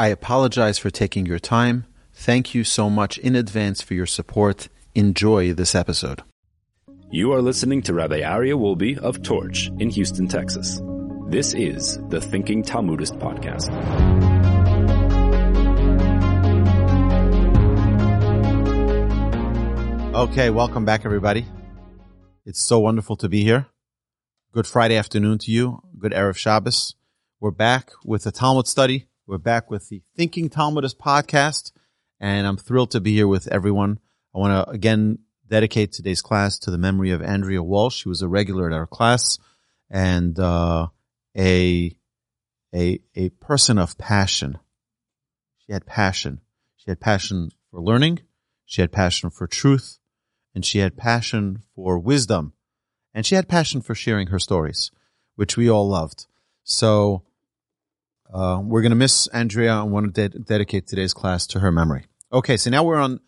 I apologize for taking your time. Thank you so much in advance for your support. Enjoy this episode. You are listening to Rabbi Aryeh Wolbe of Torch in Houston, Texas. This is the Thinking Talmudist Podcast. Okay, welcome back, everybody. It's so wonderful to be here. Good Friday afternoon to you. Good Erev Shabbos. We're back with a Talmud study. We're back with the Thinking Talmudist podcast, and I'm thrilled to be here with everyone. I want to again dedicate today's class to the memory of Andrea Walsh. She was a regular at our class and uh, a a a person of passion. She had passion. She had passion for learning. She had passion for truth, and she had passion for wisdom, and she had passion for sharing her stories, which we all loved. So uh, we're going to miss Andrea and want to de- dedicate today's class to her memory. Okay, so now we're on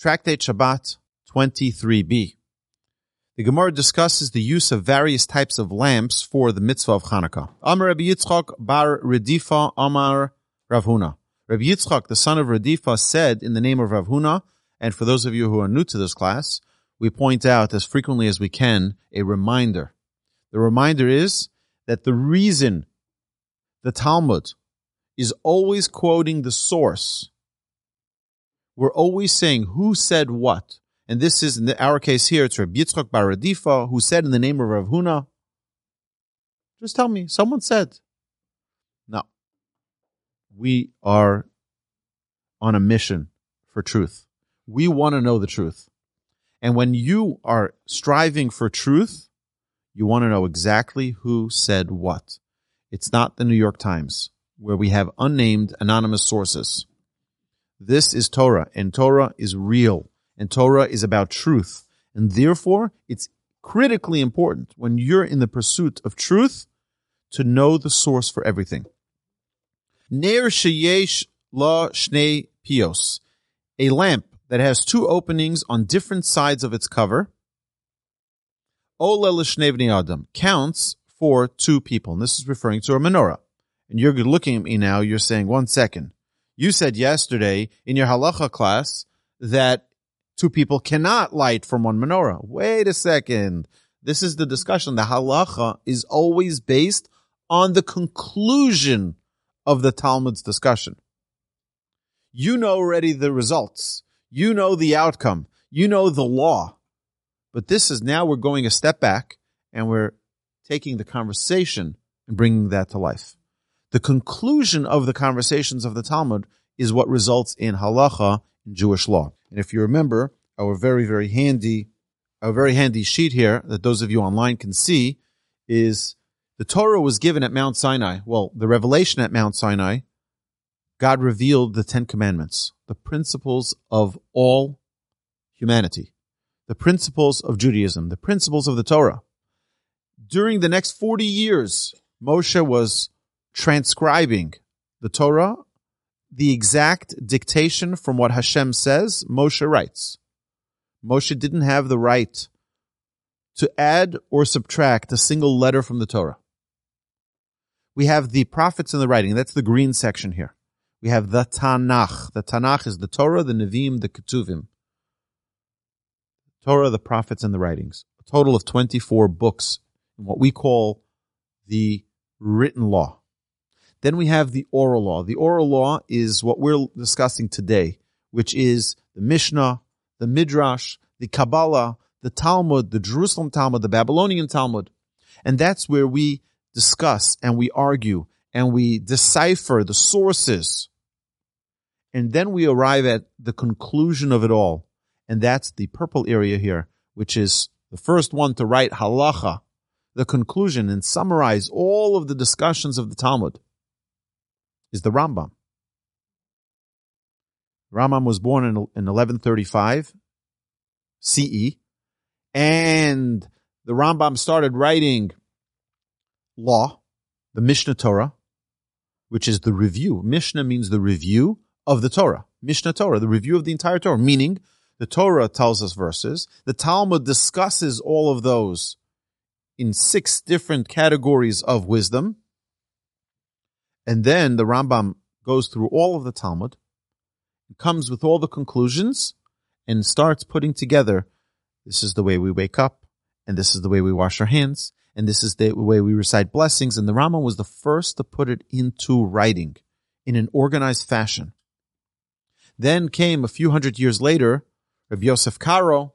Tractate Shabbat 23b. The Gemara discusses the use of various types of lamps for the mitzvah of Hanukkah. Amar Rabbi Yitzchak bar Redifa Amar Rav Huna. Rabbi Yitzchak, the son of Redifa, said in the name of Rav Huna, and for those of you who are new to this class, we point out as frequently as we can a reminder. The reminder is that the reason the Talmud is always quoting the source. We're always saying who said what. And this is, in our case here, it's Rabbi Yitzchak Bar Redifa, who said in the name of Rav Huna. Just tell me, someone said. No. We are on a mission for truth. We want to know the truth. And when you are striving for truth, you want to know exactly who said what. It's not the New York Times, where we have unnamed anonymous sources. This is Torah, and Torah is real, and Torah is about truth. And therefore, it's critically important when you're in the pursuit of truth to know the source for everything. Ner sheyesh la shnei pios, a lamp that has two openings on different sides of its cover. Ola l'shnei adam counts for two people. And this is referring to a menorah. And you're looking at me now, you're saying, one second. You said yesterday in your halacha class that two people cannot light from one menorah. Wait a second. This is the discussion. The halacha is always based on the conclusion of the Talmud's discussion. You know already the results. You know the outcome. You know the law. But this is now we're going a step back and we're taking the conversation and bringing that to life. The conclusion of the conversations of the Talmud is what results in halacha in Jewish law. And if you remember our very, very handy, our very handy sheet here that those of you online can see is the Torah was given at Mount Sinai. Well, the revelation at Mount Sinai, God revealed the Ten Commandments, the principles of all humanity, the principles of Judaism, the principles of the Torah during the next 40 years, Moshe was transcribing the Torah, the exact dictation from what Hashem says, Moshe writes. Moshe didn't have the right to add or subtract a single letter from the Torah. We have the prophets in the writing. That's the green section here. We have the Tanakh. The Tanakh is the Torah, the Nevi'im, the Ketuvim. Torah, the prophets, and the writings. A total of 24 books what we call the written law. Then we have the oral law. The oral law is what we're discussing today, which is the Mishnah, the Midrash, the Kabbalah, the Talmud, the Jerusalem Talmud, the Babylonian Talmud. And that's where we discuss and we argue and we decipher the sources. And then we arrive at the conclusion of it all. And that's the purple area here, which is the first one to write halacha, the conclusion and summarize all of the discussions of the Talmud is the Rambam. Rambam was born in, in 1135 CE, and the Rambam started writing law, the Mishnah Torah, which is the review. Mishnah means the review of the Torah. Mishnah Torah, the review of the entire Torah, meaning the Torah tells us verses. The Talmud discusses all of those in six different categories of wisdom. And then the Rambam goes through all of the Talmud, comes with all the conclusions, and starts putting together this is the way we wake up, and this is the way we wash our hands, and this is the way we recite blessings. And the Rambam was the first to put it into writing in an organized fashion. Then came a few hundred years later, Rabbi Yosef Karo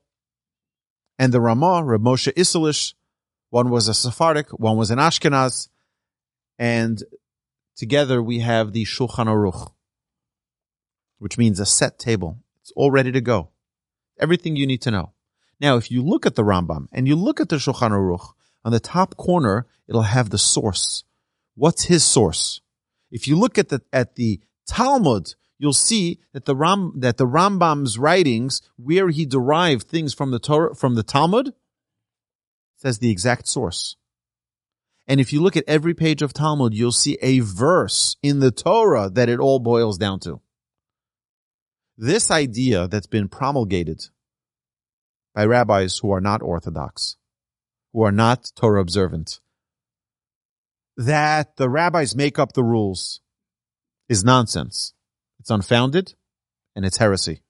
and the Ramah, Rabbi Moshe Isserles. One was a Sephardic, one was an Ashkenaz, and together we have the Shulchan Aruch, which means a set table. It's all ready to go. Everything you need to know. Now, if you look at the Rambam and you look at the Shulchan Aruch, on the top corner, it'll have the source. What's his source? If you look at the, at the Talmud, you'll see that the Ram, that the Rambam's writings, where he derived things from the Torah, from the Talmud, says the exact source. And if you look at every page of Talmud, you'll see a verse in the Torah that it all boils down to. This idea that's been promulgated by rabbis who are not Orthodox, who are not Torah observant, that the rabbis make up the rules is nonsense. It's unfounded and it's heresy.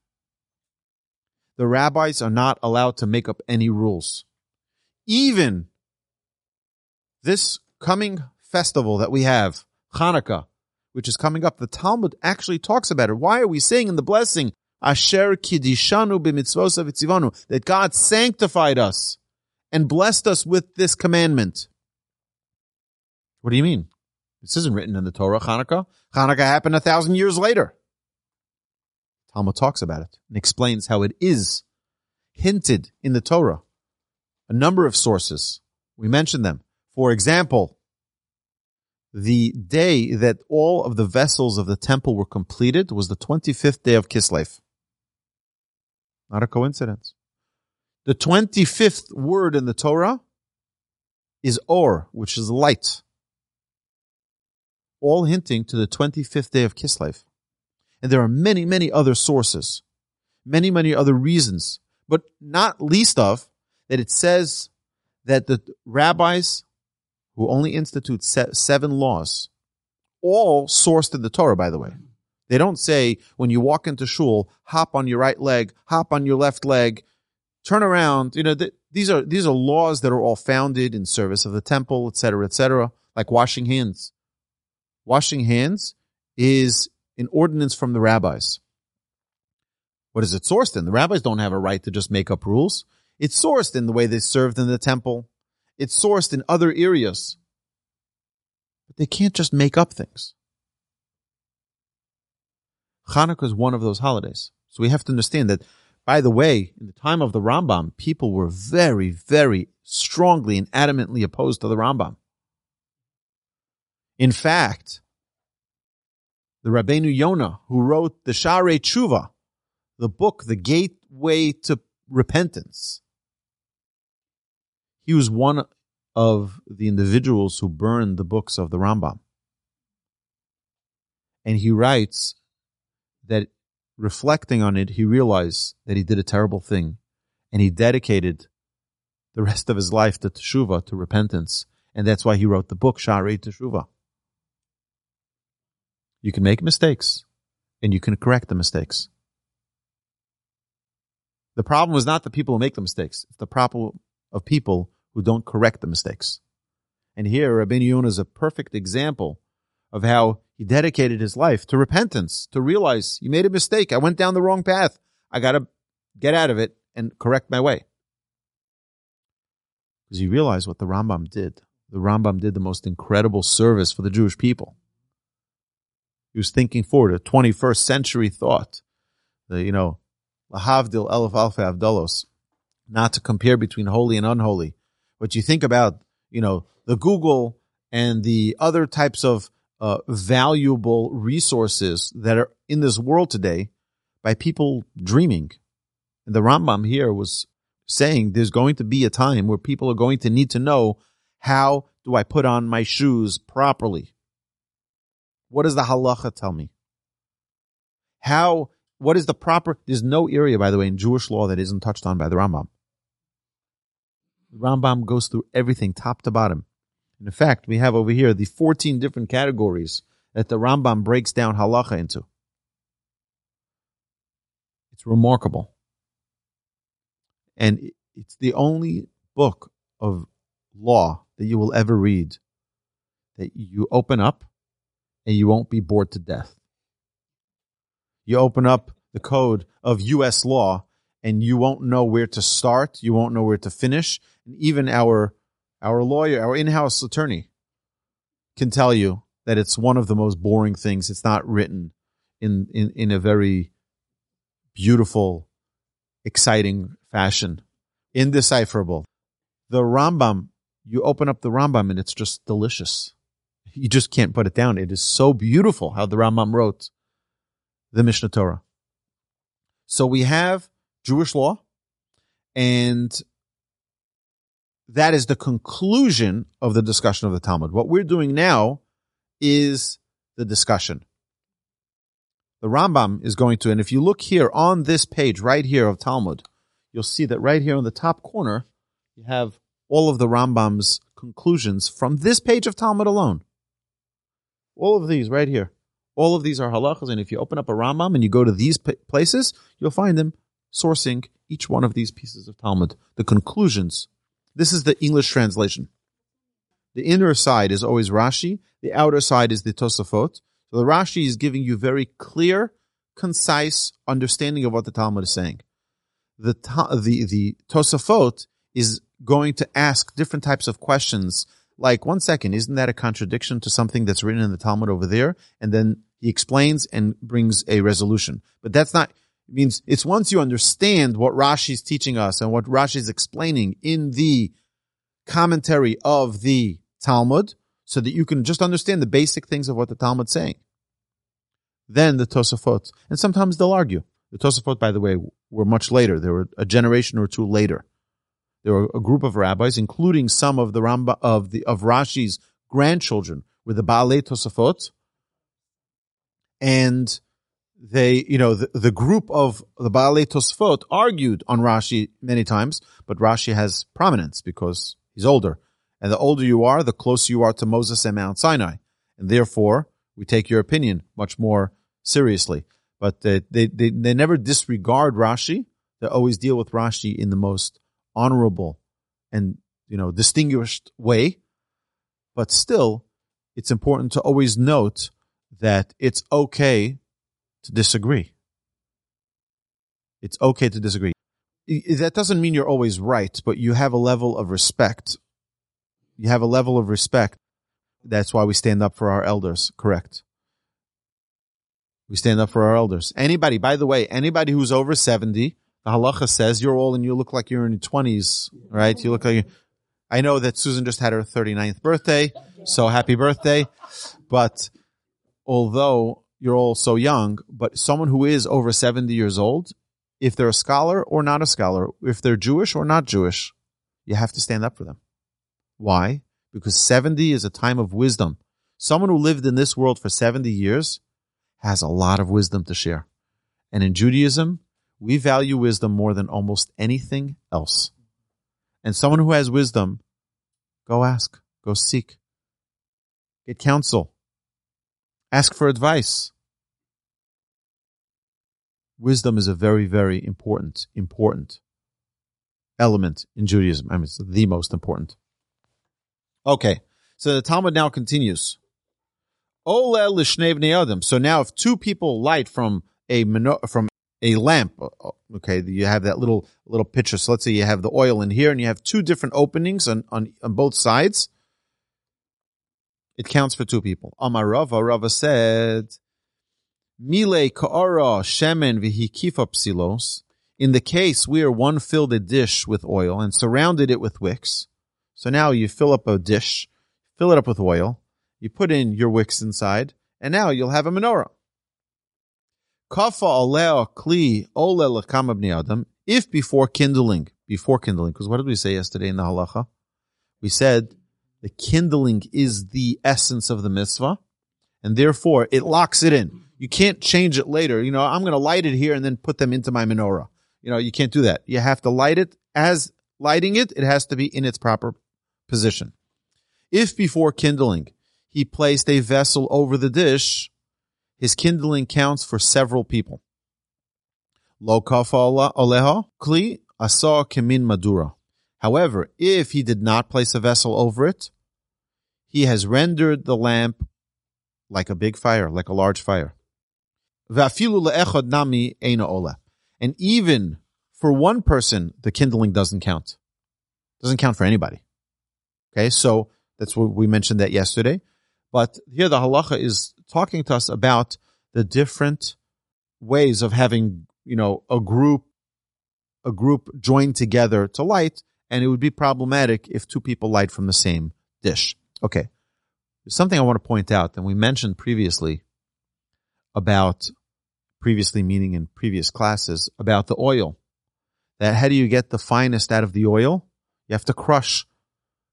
The rabbis are not allowed to make up any rules. Even this coming festival that we have, Hanukkah, which is coming up, the Talmud actually talks about it. Why are we saying in the blessing, Asher kidishanu b'mitzvosav that God sanctified us and blessed us with this commandment? What do you mean? This isn't written in the Torah, Hanukkah. Hanukkah happened a thousand years later. Talmud talks about it and explains how it is hinted in the Torah. A number of sources. We mentioned them. For example, the day that all of the vessels of the temple were completed was the 25th day of Kislev. Not a coincidence. The 25th word in the Torah is or, which is light. All hinting to the 25th day of Kislev. And there are many, many other sources, many, many other reasons, but not least of that it says that the rabbis who only institute seven laws, all sourced in the Torah, by the way. They don't say when you walk into shul, hop on your right leg, hop on your left leg, turn around. You know, th- these are these are laws that are all founded in service of the temple, etc., etc. Like washing hands. Washing hands is an ordinance from the rabbis. What is it sourced in? The rabbis don't have a right to just make up rules. It's sourced in the way they served in the temple, it's sourced in other areas. But they can't just make up things. Hanukkah is one of those holidays. So we have to understand that, by the way, in the time of the Rambam, people were very, very strongly and adamantly opposed to the Rambam. In fact, the Rabbeinu Yonah, who wrote the Sha'arei Tshuva, the book, the gateway to repentance, he was one of the individuals who burned the books of the Rambam. And he writes that reflecting on it, he realized that he did a terrible thing and he dedicated the rest of his life to teshuvah, to repentance. And that's why he wrote the book, Sha'arei Teshuvah. You can make mistakes and you can correct the mistakes. The problem is not the people who make the mistakes. It's the problem of people who don't correct the mistakes. And here, Rabbeinu Yonah is a perfect example of how he dedicated his life to repentance, to realize you made a mistake. I went down the wrong path. I gotta, get out of it and correct my way. Because you realize what the Rambam did. The Rambam did the most incredible service for the Jewish people. He was thinking forward, a 21st century thought. The, you know, lahavdil elef alfe avdalos, not to compare between holy and unholy. But you think about, you know, the Google and the other types of uh, valuable resources that are in this world today by people dreaming. And the Rambam here was saying there's going to be a time where people are going to need to know how do I put on my shoes properly? What does the halacha tell me? How, what is the proper, there's no area, by the way, in Jewish law that isn't touched on by the Rambam. Rambam goes through everything top to bottom. And in fact, we have over here the 14 different categories that the Rambam breaks down halacha into. It's remarkable. And it's the only book of law that you will ever read that you open up and you won't be bored to death. You open up the code of U.S. law and you won't know where to start. You won't know where to finish. And even our, our lawyer, our in-house attorney can tell you that it's one of the most boring things. It's not written in, in, in a very beautiful, exciting fashion, indecipherable. The Rambam, you open up the Rambam and it's just delicious. You just can't put it down. It is so beautiful how the Rambam wrote the Mishnah Torah. So we have Jewish law, and that is the conclusion of the discussion of the Talmud. What we're doing now is the discussion. The Rambam is going to, and if you look here on this page right here of Talmud, you'll see that right here on the top corner, you have all of the Rambam's conclusions from this page of Talmud alone. All of these right here. All of these are halachas, and if you open up a Rambam and you go to these places, you'll find them sourcing each one of these pieces of Talmud, the conclusions. This is the English translation. The inner side is always Rashi, the outer side is the Tosafot. So the Rashi is giving you very clear, concise understanding of what the Talmud is saying. The, the, the Tosafot is going to ask different types of questions like, one second, isn't that a contradiction to something that's written in the Talmud over there? And then he explains and brings a resolution. But that's not, it means it's once you understand what Rashi is teaching us and what Rashi is explaining in the commentary of the Talmud, so that you can just understand the basic things of what the Talmud's saying. Then the Tosafot, and sometimes they'll argue. The Tosafot, by the way, were much later. They were a generation or two later. There were a group of rabbis, including some of the Ramba, of the of Rashi's grandchildren, were the Baalei Tosafot, and they, you know, the, the group of the Baalei Tosfot argued on Rashi many times, but Rashi has prominence because he's older. And the older you are, the closer you are to Moses and Mount Sinai. And therefore, we take your opinion much more seriously. But they, they, they, they never disregard Rashi. They always deal with Rashi in the most honorable and, you know, distinguished way. But still, it's important to always note that it's okay to disagree. It's okay to disagree. That doesn't mean you're always right, but you have a level of respect. You have a level of respect. That's why we stand up for our elders. Correct. We stand up for our elders. Anybody, by the way, anybody who's over 70, the halacha says you're old and you look like you're in your 20s, right? You look like, I know that Susan just had her 39th birthday, so happy birthday. But although you're all so young, but someone who is over 70 years old, if they're a scholar or not a scholar, if they're Jewish or not Jewish, you have to stand up for them. Why? Because 70 is a time of wisdom. Someone who lived in this world for 70 years has a lot of wisdom to share. And in Judaism, we value wisdom more than almost anything else. And someone who has wisdom, go ask, go seek, get counsel, Ask for advice. Wisdom is a very, very important, important element in Judaism. I mean, it's the most important. Okay. So the Talmud now continues. So now if two people light from a from a lamp. Okay, you have that little little picture. So let's say you have the oil in here, and you have two different openings on on, on both sides. It counts for two people. Amar Rava, Rava said, Mile ka'ara shemen v'hikifa psilos. In the case where one filled a dish with oil and surrounded it with wicks. So now you fill up a dish, fill it up with oil, you put in your wicks inside, and now you'll have a menorah. Kafa aleo kli ole adam. If before kindling, before kindling, because what did we say yesterday in the halacha? We said the kindling is the essence of the mitzvah, and therefore it locks it in. You can't change it later. You know, I'm going to light it here and then put them into my menorah. You know, you can't do that. You have to light it as lighting it. It has to be in its proper position. If before kindling he placed a vessel over the dish, his kindling counts for several people. Lo kafa oleha kli asa kemin madura. However, if he did not place a vessel over it, he has rendered the lamp like a big fire, like a large fire. And even for one person, the kindling doesn't count. Doesn't count for anybody. Okay, so that's what we mentioned that yesterday. But here the halacha is talking to us about the different ways of having, you know, a group, a group joined together to light and it would be problematic if two people light from the same dish. Okay. There's something I want to point out, and we mentioned previously about, previously meaning in previous classes, about the oil. That how do you get the finest out of the oil? You have to crush,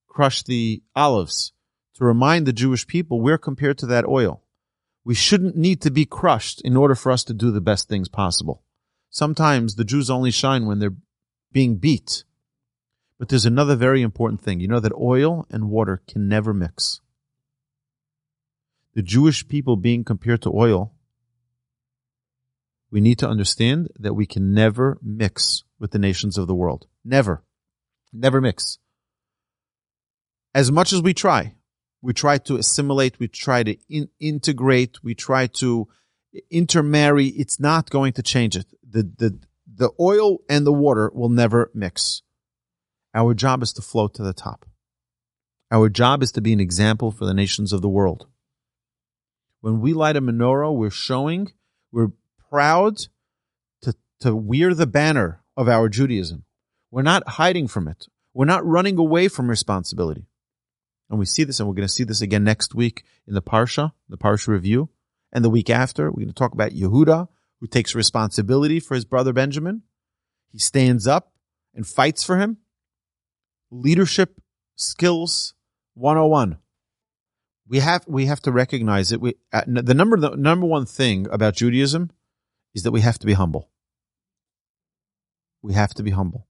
crush the olives to remind the Jewish people we're compared to that oil. We shouldn't need to be crushed in order for us to do the best things possible. Sometimes the Jews only shine when they're being beat but there's another very important thing. You know that oil and water can never mix. The Jewish people being compared to oil, we need to understand that we can never mix with the nations of the world. Never. Never mix. As much as we try, we try to assimilate, we try to in- integrate, we try to intermarry, it's not going to change it. The, the, the oil and the water will never mix. Our job is to float to the top. Our job is to be an example for the nations of the world. When we light a menorah, we're showing, we're proud to, to wear the banner of our Judaism. We're not hiding from it. We're not running away from responsibility. And we see this, and we're going to see this again next week in the Parsha, the Parsha review. And the week after, we're going to talk about Yehuda, who takes responsibility for his brother Benjamin. He stands up and fights for him leadership skills 101 we have we have to recognize it. We the number the number one thing about judaism is that we have to be humble. We have to be humble.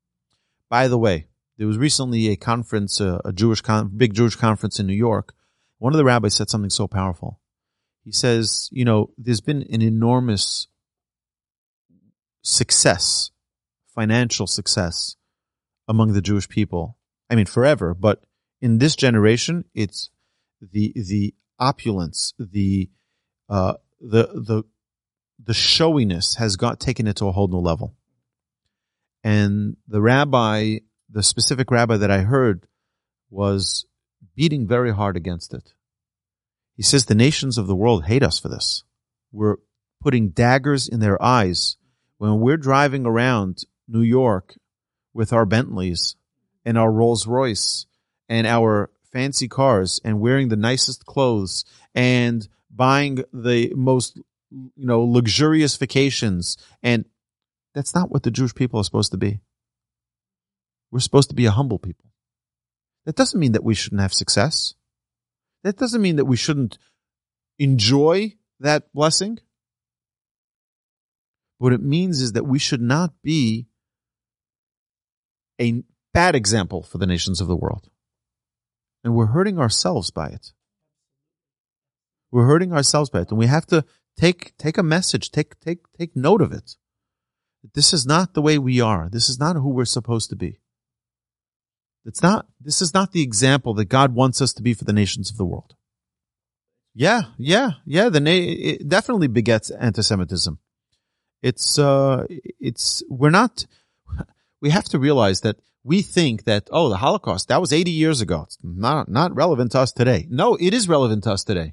By the way there was recently a conference uh, a jewish con- big jewish conference in new york. One of the rabbis said something so powerful. He says you know there's been an enormous success financial success among the jewish people I mean, forever, but in this generation, it's the the opulence, the uh, the the the showiness has got taken it to a whole new level. And the rabbi, the specific rabbi that I heard, was beating very hard against it. He says the nations of the world hate us for this. We're putting daggers in their eyes when we're driving around New York with our Bentleys and our Rolls Royce and our fancy cars and wearing the nicest clothes and buying the most you know luxurious vacations and that's not what the Jewish people are supposed to be. We're supposed to be a humble people. That doesn't mean that we shouldn't have success. That doesn't mean that we shouldn't enjoy that blessing. What it means is that we should not be a bad example for the nations of the world. And we're hurting ourselves by it. We're hurting ourselves by it. And we have to take, take a message, take, take, take note of it. This is not the way we are. This is not who we're supposed to be. It's not, this is not the example that God wants us to be for the nations of the world. Yeah, yeah, yeah. The na- it definitely begets anti-Semitism. It's uh, it's we're not. We have to realize that we think that oh, the Holocaust that was 80 years ago. It's not not relevant to us today. No, it is relevant to us today.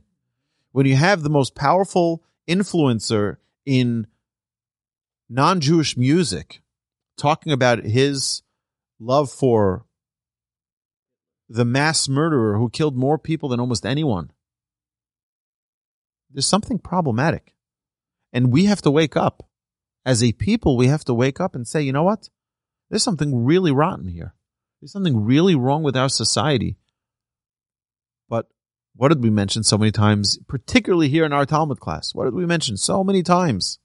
When you have the most powerful influencer in non-Jewish music talking about his love for the mass murderer who killed more people than almost anyone. There's something problematic. And we have to wake up. As a people, we have to wake up and say, you know what? There's something really rotten here. There's something really wrong with our society. But what did we mention so many times, particularly here in our Talmud class? What did we mention so many times?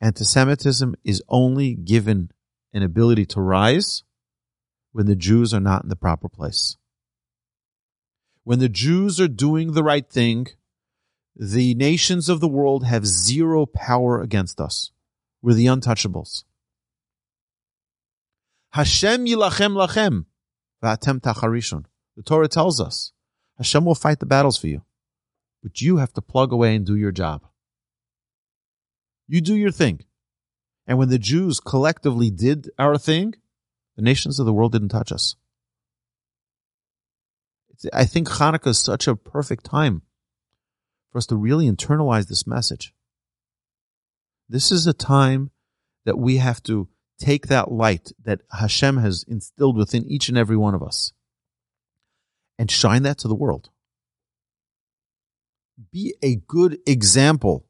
Anti-Semitism is only given an ability to rise when the Jews are not in the proper place. When the Jews are doing the right thing, the nations of the world have zero power against us. We're the untouchables. Hashem yilachem lachem v'atem tacharishon. The Torah tells us Hashem will fight the battles for you, but you have to plug away and do your job. You do your thing. And when the Jews collectively did our thing, the nations of the world didn't touch us. I think Hanukkah is such a perfect time for us to really internalize this message. This is a time that we have to take that light that Hashem has instilled within each and every one of us and shine that to the world. Be a good example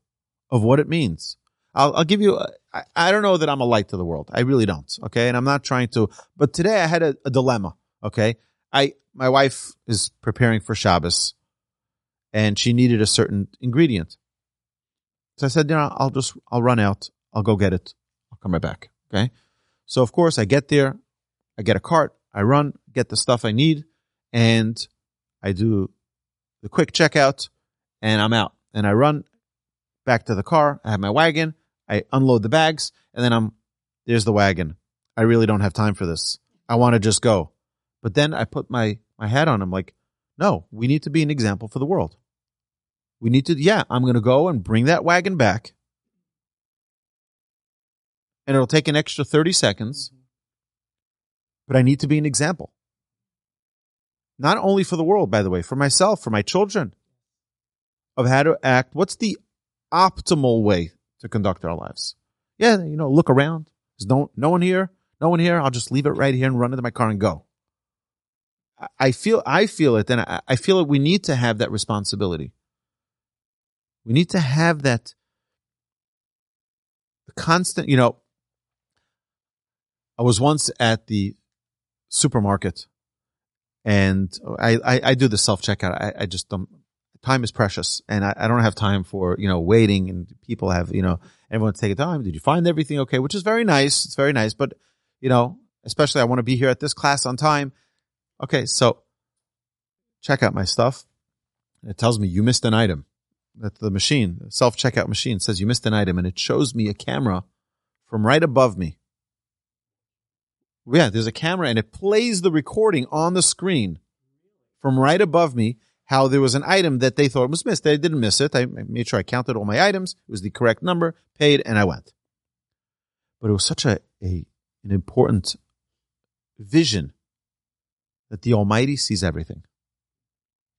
of what it means. I'll, I'll give you, I, I, don't know that I'm a light to the world. I really don't. Okay. And I'm not trying to, but today I had a, a dilemma. Okay. I, my wife is preparing for Shabbos and she needed a certain ingredient. So I said, you know, I'll just, I'll run out. I'll go get it. I'll come right back. Okay. So of course I get there. I get a cart. I run, get the stuff I need and I do the quick checkout and I'm out and I run back to the car. I have my wagon. I unload the bags and then I'm, there's the wagon. I really don't have time for this. I want to just go. But then I put my, my hat on. I'm like, no, we need to be an example for the world. We need to, yeah, I'm going to go and bring that wagon back. And it'll take an extra 30 seconds. Mm-hmm. But I need to be an example. Not only for the world, by the way, for myself, for my children, of how to act. What's the optimal way to conduct our lives. Yeah, you know, look around. There's no no one here, no one here. I'll just leave it right here and run into my car and go. I feel I feel it, and I, I feel that we need to have that responsibility. We need to have that constant. You know, I was once at the supermarket, and I I, I do the self checkout. I, I just don't time is precious and I, I, don't have time for, you know, waiting and people have, you know, everyone's taking time. Did you find everything okay? Which is very nice. It's very nice. But, you know, especially I want to be here at this class on time. Okay. So check out my stuff. It tells me you missed an item that the machine, the self checkout machine says you missed an item and it shows me a camera from right above me. Yeah, there's a camera and it plays the recording on the screen from right above me how there was an item that they thought was missed. They didn't miss it. I made sure I counted all my items. It was the correct number, paid, and I went. But it was such a, a an important vision that the Almighty sees everything.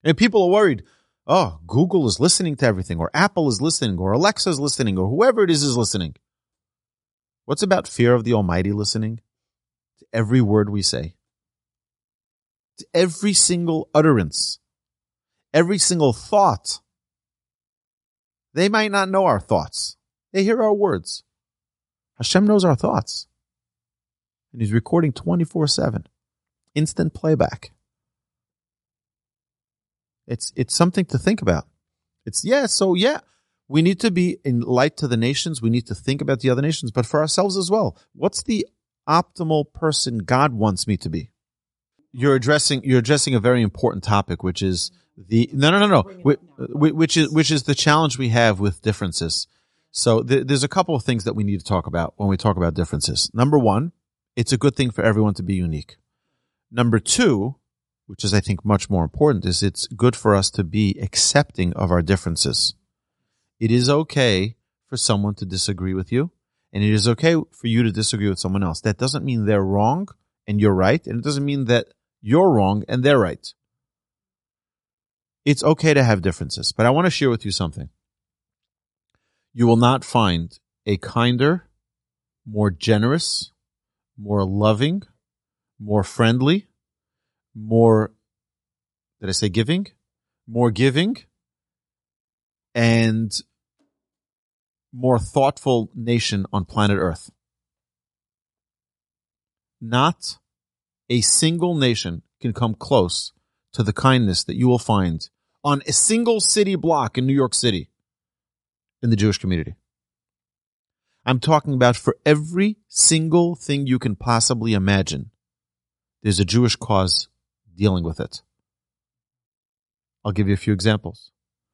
And people are worried, oh, Google is listening to everything, or Apple is listening, or Alexa is listening, or whoever it is is listening. What's about fear of the Almighty listening to every word we say? To every single utterance every single thought. They might not know our thoughts. They hear our words. Hashem knows our thoughts. And he's recording 24 7. Instant playback. It's, it's something to think about. It's, yeah, so yeah, we need to be in light to the nations. We need to think about the other nations, but for ourselves as well. What's the optimal person God wants me to be? You're addressing, you're addressing a very important topic, which is the no no no no which is which is the challenge we have with differences. So th- there's a couple of things that we need to talk about when we talk about differences. Number one, it's a good thing for everyone to be unique. Number two, which is I think much more important, is it's good for us to be accepting of our differences. it is okay for someone to disagree with you, and it is okay for you to disagree with someone else. That doesn't mean they're wrong and you're right, and it doesn't mean that you're wrong and they're right. It's okay to have differences, but I want to share with you something. You will not find a kinder, more generous, more loving, more friendly, more, did I say giving? More giving and more thoughtful nation on planet Earth. Not a single nation can come close to the kindness that you will find on a single city block in New York City in the Jewish community. I'm talking about for every single thing you can possibly imagine, there's a Jewish cause dealing with it. I'll give you a few examples.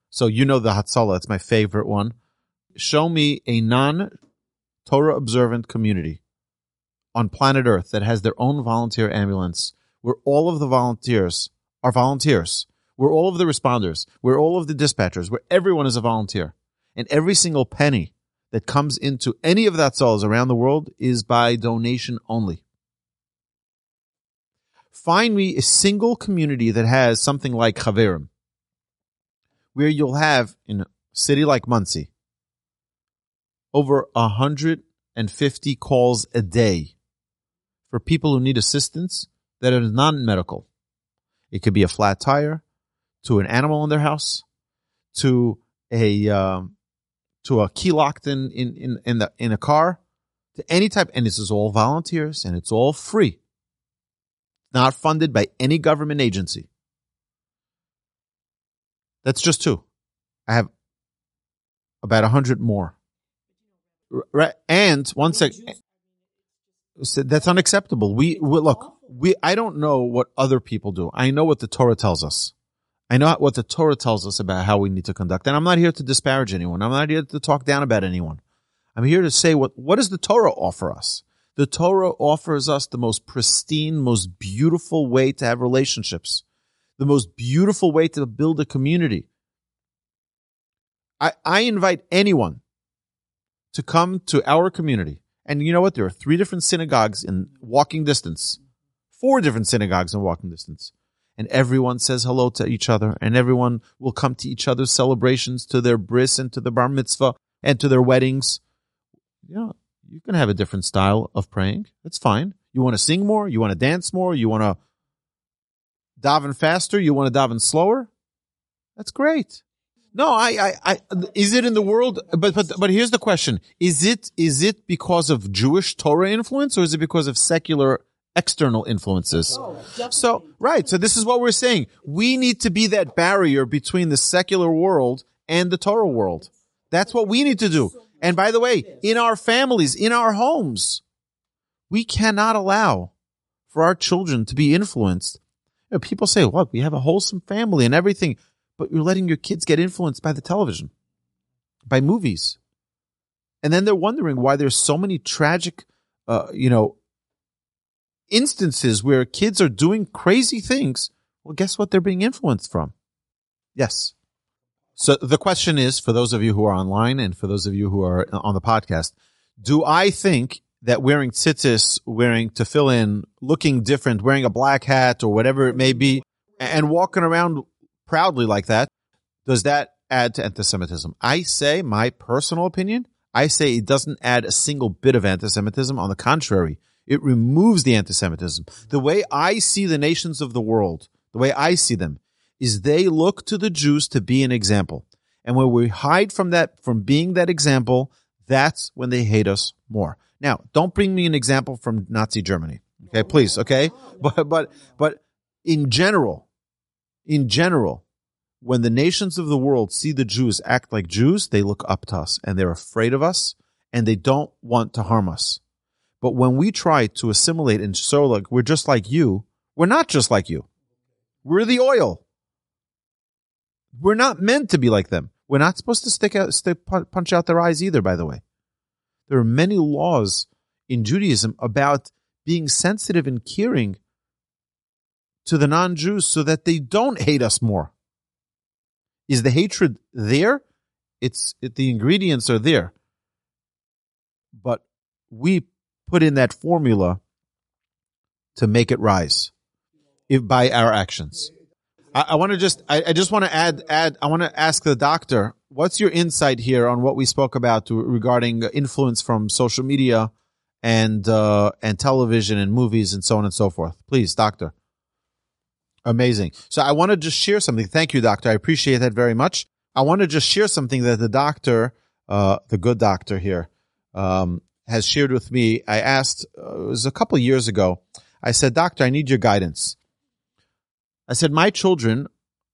So you know the Hatzalah, it's my favorite one. Show me a non Torah observant community on planet Earth that has their own volunteer ambulance where all of the volunteers are volunteers, where all of the responders, where all of the dispatchers, where everyone is a volunteer. And every single penny that comes into any of that souls around the world is by donation only. Find me a single community that has something like Chaverim, where you'll have in a city like Monsey over 150 calls a day for people who need assistance that are non-medical. It could be a flat tire, to an animal in their house, to a um, to a key locked in in in in, the, in a car, to any type, and this is all volunteers and it's all free, not funded by any government agency. That's just two. I have about a hundred more. Right, and one sec. Eh, that's unacceptable. We, we look. We I don't know what other people do. I know what the Torah tells us. I know what the Torah tells us about how we need to conduct. And I'm not here to disparage anyone. I'm not here to talk down about anyone. I'm here to say what, what does the Torah offer us? The Torah offers us the most pristine, most beautiful way to have relationships, the most beautiful way to build a community. I, I invite anyone to come to our community. And you know what? There are three different synagogues in walking distance, four different synagogues in walking distance and everyone says hello to each other and everyone will come to each other's celebrations, to their bris and to the bar mitzvah and to their weddings. You know, you can have a different style of praying. That's fine. You want to sing more? You want to dance more? You want to daven faster? You want to daven slower? That's great. No, I, I, I, is it in the world? But, but, but here's the question. Is it, is it because of Jewish Torah influence or is it because of secular external influences. Oh, so, right. So this is what we're saying. We need to be that barrier between the secular world and the Torah world. That's what we need to do. And by the way, in our families, in our homes, we cannot allow for our children to be influenced. You know, people say, "What? We have a wholesome family and everything," but you're letting your kids get influenced by the television, by movies, and then they're wondering why there's so many tragic, uh, you know, instances where kids are doing crazy things, well, guess what they're being influenced from? Yes. So the question is for those of you who are online and for those of you who are on the podcast, do I think that wearing tzitzis, wearing tefillin, looking different, wearing a black hat or whatever it may be, and walking around proudly like that, does that add to anti-Semitism? I say, my personal opinion, I say it doesn't add a single bit of anti-Semitism. On the contrary, it removes the anti-Semitism. The way I see the nations of the world, the way I see them, is they look to the Jews to be an example. And when we hide from that, from being that example, that's when they hate us more. Now, don't bring me an example from Nazi Germany. Okay, please. Okay. But, but, but in general, in general, when the nations of the world see the Jews act like Jews, they look up to us and they're afraid of us and they don't want to harm us. But when we try to assimilate and show like we're just like you, we're not just like you. We're the oil. We're not meant to be like them. We're not supposed to stick out, stick, punch out their eyes either, by the way. There are many laws in Judaism about being sensitive and caring to the non-Jews so that they don't hate us more. Is the hatred there? It's it, the ingredients are there, but we put in that formula to make it rise if by our actions. I, I want to just I, I just want to add add I want to ask the doctor what's your insight here on what we spoke about to, regarding influence from social media and uh, and television and movies and so on and so forth. Please, doctor. Amazing. So I want to just share something. Thank you, doctor. I appreciate that very much. I want to just share something that the doctor, uh, the good doctor here, um, has shared with me. I asked, uh, it was a couple years ago. I said, doctor, I need your guidance. I said, my children,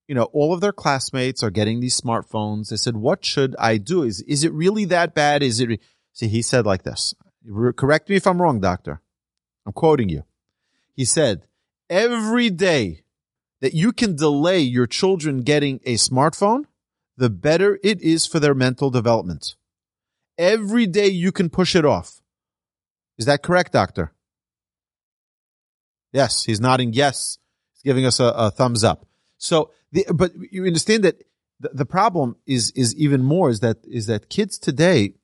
you know, all of their classmates are getting these smartphones. I said, what should I do? Is, is it really that bad? Is it, see, he said like this, correct me if I'm wrong, doctor. I'm quoting you. He said, every day that you can delay your children getting a smartphone, the better it is for their mental development. Every day you can push it off. Is that correct, doctor? Yes, he's nodding yes. He's giving us a, a thumbs up. So, the, but you understand that the, the problem is is even more is that is that kids today,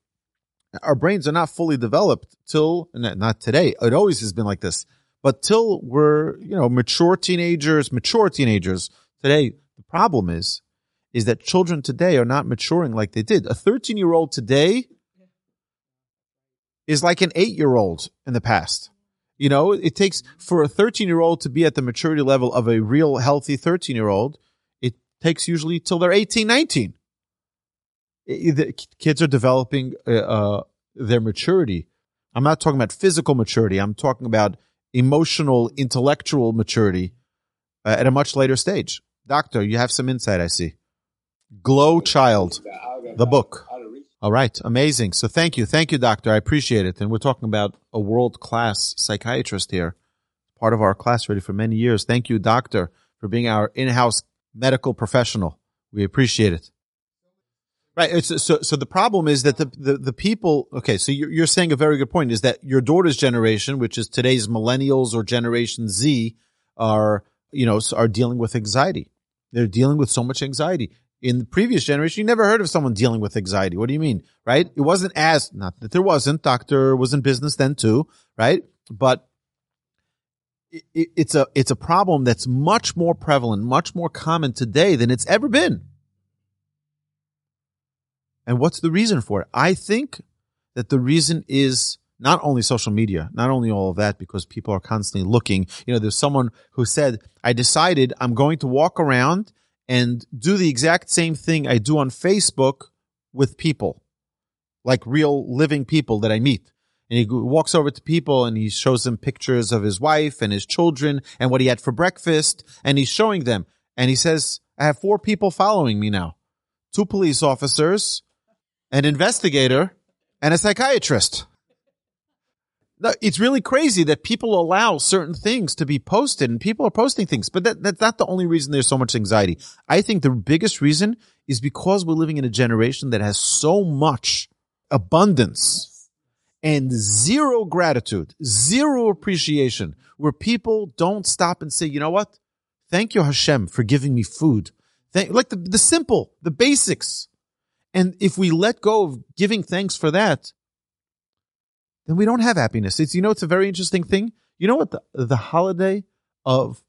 our brains are not fully developed till not today. It always has been like this but till we're, you know, mature teenagers, mature teenagers today, the problem is, is that children today are not maturing like they did. A 13 year old today is like an eight year old in the past. You know, it takes for a 13 year old to be at the maturity level of a real healthy 13 year old. It takes usually till they're 18, 19. It, kids are developing uh, uh, their maturity. I'm not talking about physical maturity. I'm talking about emotional, intellectual maturity uh, at a much later stage. Doctor, you have some insight, I see. Glow Child, the book. All right, amazing. So thank you. Thank you, doctor. I appreciate it. And we're talking about a world class psychiatrist here, part of our class already for many years. Thank you, doctor, for being our in house medical professional. We appreciate it. Right. It's, so, so the problem is that the, the, the people, okay, so you're, you're saying a very good point is that your daughter's generation, which is today's millennials or generation Z are, you know, are dealing with anxiety. They're dealing with so much anxiety. In the previous generation, you never heard of someone dealing with anxiety. What do you mean? Right? It wasn't as, not that there wasn't, doctor was in business then too, right? But it, it's a, it's a problem that's much more prevalent, much more common today than it's ever been. And what's the reason for it? I think that the reason is not only social media, not only all of that, because people are constantly looking. You know, there's someone who said, I decided I'm going to walk around and do the exact same thing I do on Facebook with people, like real living people that I meet. And he walks over to people and he shows them pictures of his wife and his children and what he had for breakfast. And he's showing them. And he says, I have four people following me now. Two police officers, an investigator, and a psychiatrist. It's really crazy that people allow certain things to be posted and people are posting things, but that, that's not the only reason there's so much anxiety. I think the biggest reason is because we're living in a generation that has so much abundance and zero gratitude, zero appreciation, where people don't stop and say, you know what? Thank you, Hashem, for giving me food. Thank, like the, the simple, the basics. And if we let go of giving thanks for that, then we don't have happiness. It's, you know, it's a very interesting thing. You know what the, the holiday of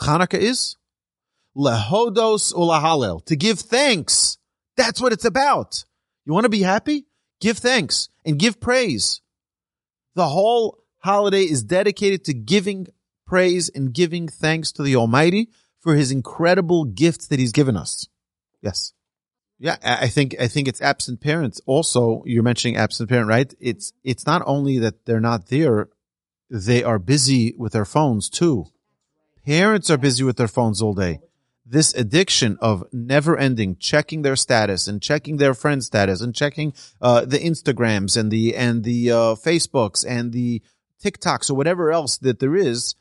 Hanukkah is? Lehodos ulahalel, to give thanks. That's what it's about. You want to be happy? Give thanks and give praise. The whole holiday is dedicated to giving praise and giving thanks to the Almighty for his incredible gifts that he's given us. Yes. Yeah, I think I think it's absent parents. Also, you're mentioning absent parent, right? It's it's not only that they're not there; they are busy with their phones too. Parents are busy with their phones all day. This addiction of never ending checking their status and checking their friend status and checking uh, the Instagrams and the and the uh, Facebooks and the TikToks or whatever else that there is.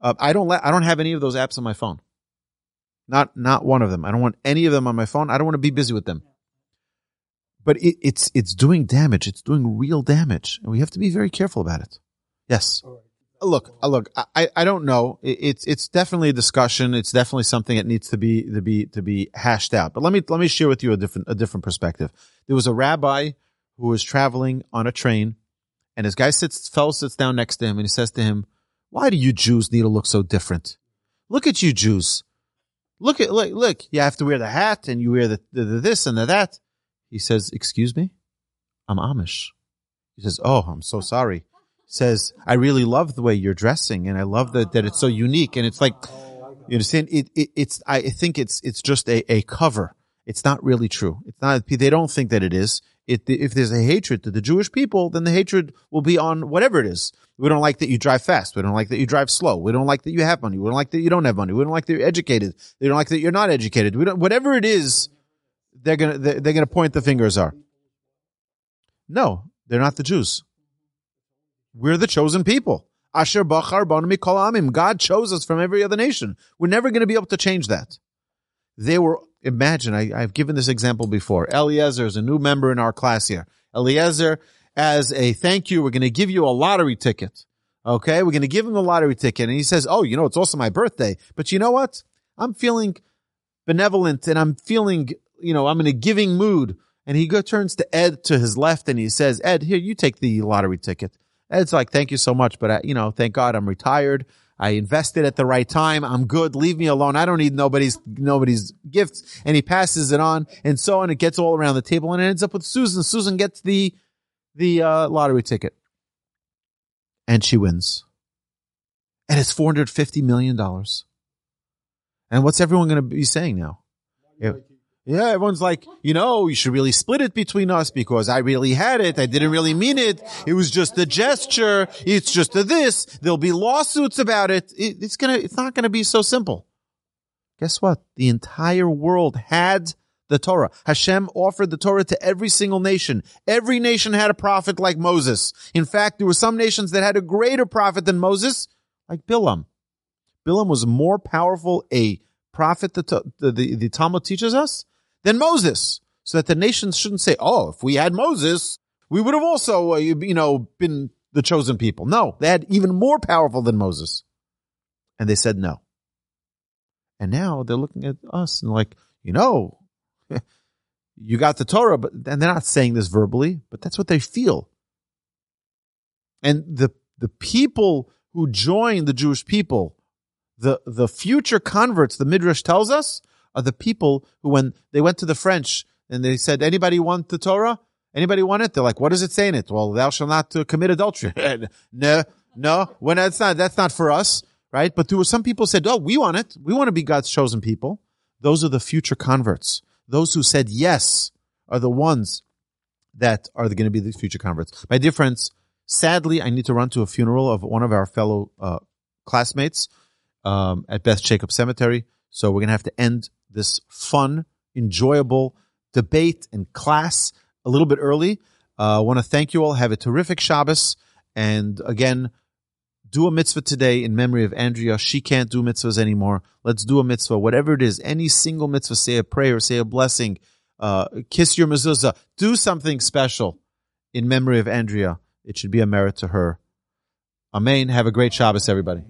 Uh, I don't let I don't have any of those apps on my phone. Not not one of them. I don't want any of them on my phone. I don't want to be busy with them. But it, it's it's doing damage. It's doing real damage, and we have to be very careful about it. Yes. look, uh, look, I, I don't know. It's it's definitely a discussion. It's definitely something that needs to be to be to be hashed out. But let me let me share with you a different a different perspective. There was a rabbi who was traveling on a train, and his guy sits fellow sits down next to him, and he says to him, "Why do you Jews need to look so different? Look at you Jews. Look at look look. You have to wear the hat, and you wear the, the, the this and the that." He says, "Excuse me, I'm Amish." He says, "Oh, I'm so sorry." Says, "I really love the way you're dressing, and I love that that it's so unique." And it's like, you understand? It, it it's I think it's it's just a, a cover. It's not really true. It's not. They don't think that it is. It, if there's a hatred to the Jewish people, then the hatred will be on whatever it is. We don't like that you drive fast. We don't like that you drive slow. We don't like that you have money. We don't like that you don't have money. We don't like that you're educated. They don't like that you're not educated. We don't. Whatever it is, they're gonna they're, they're gonna point the fingers are. No, they're not the Jews. We're the chosen people. Asher bachar banu mikol amim. God chose us from every other nation. We're never going to be able to change that. They were, imagine, I, I've given this example before. Eliezer is a new member in our class here. Eliezer, as a thank you, we're going to give you a lottery ticket. Okay. We're going to give him the lottery ticket. And he says, Oh, you know, it's also my birthday. But you know what? I'm feeling benevolent and I'm feeling, you know, I'm in a giving mood. And he go, turns to Ed to his left and he says, Ed, here, you take the lottery ticket. Ed's like, thank you so much. But I, you know, thank God I'm retired. I invested at the right time. I'm good. Leave me alone. I don't need nobody's, nobody's gifts. And he passes it on and so on. It gets all around the table and it ends up with Susan. Susan gets the, the, uh, lottery ticket and she wins. And it's $450 million. And what's everyone going to be saying now? If- yeah, everyone's like, you know, you should really split it between us because I really had it. I didn't really mean it. It was just a gesture. It's just a this. There'll be lawsuits about it. it it's gonna, it's not gonna be so simple. Guess what? The entire world had the Torah. Hashem offered the Torah to every single nation. Every nation had a prophet like Moses. In fact, there were some nations that had a greater prophet than Moses, like Bilam. Bilam was more powerful a prophet, the, the, the, the Talmud teaches us, than Moses. So that the nations shouldn't say, oh, if we had Moses, we would have also, uh, you know, been the chosen people. No, they had even more powerful than Moses. And they said no. And now they're looking at us and like, you know, you got the Torah, but and they're not saying this verbally, but that's what they feel. And the the people who join the Jewish people, the the future converts, the Midrash tells us, are the people who, when they went to the French and they said, "Anybody want the Torah? Anybody want it?" They're like, "What does it say in it?" Well, thou shalt not uh, commit adultery. no, no, when that's not that's not for us, right? But there were some people said, "Oh, we want it. We want to be God's chosen people." Those are the future converts. Those who said yes are the ones that are going to be the future converts. My dear friends, sadly, I need to run to a funeral of one of our fellow uh, classmates um, at Beth Jacob Cemetery. So we're going to have to end this fun, enjoyable debate and class a little bit early. Uh, I want to thank you all. Have a terrific Shabbos. And again, do a mitzvah today in memory of Andrea. She can't do mitzvahs anymore. Let's do a mitzvah, whatever it is, any single mitzvah, say a prayer, say a blessing, uh, kiss your mezuzah, do something special in memory of Andrea. It should be a merit to her. Amen. Have a great Shabbos, everybody.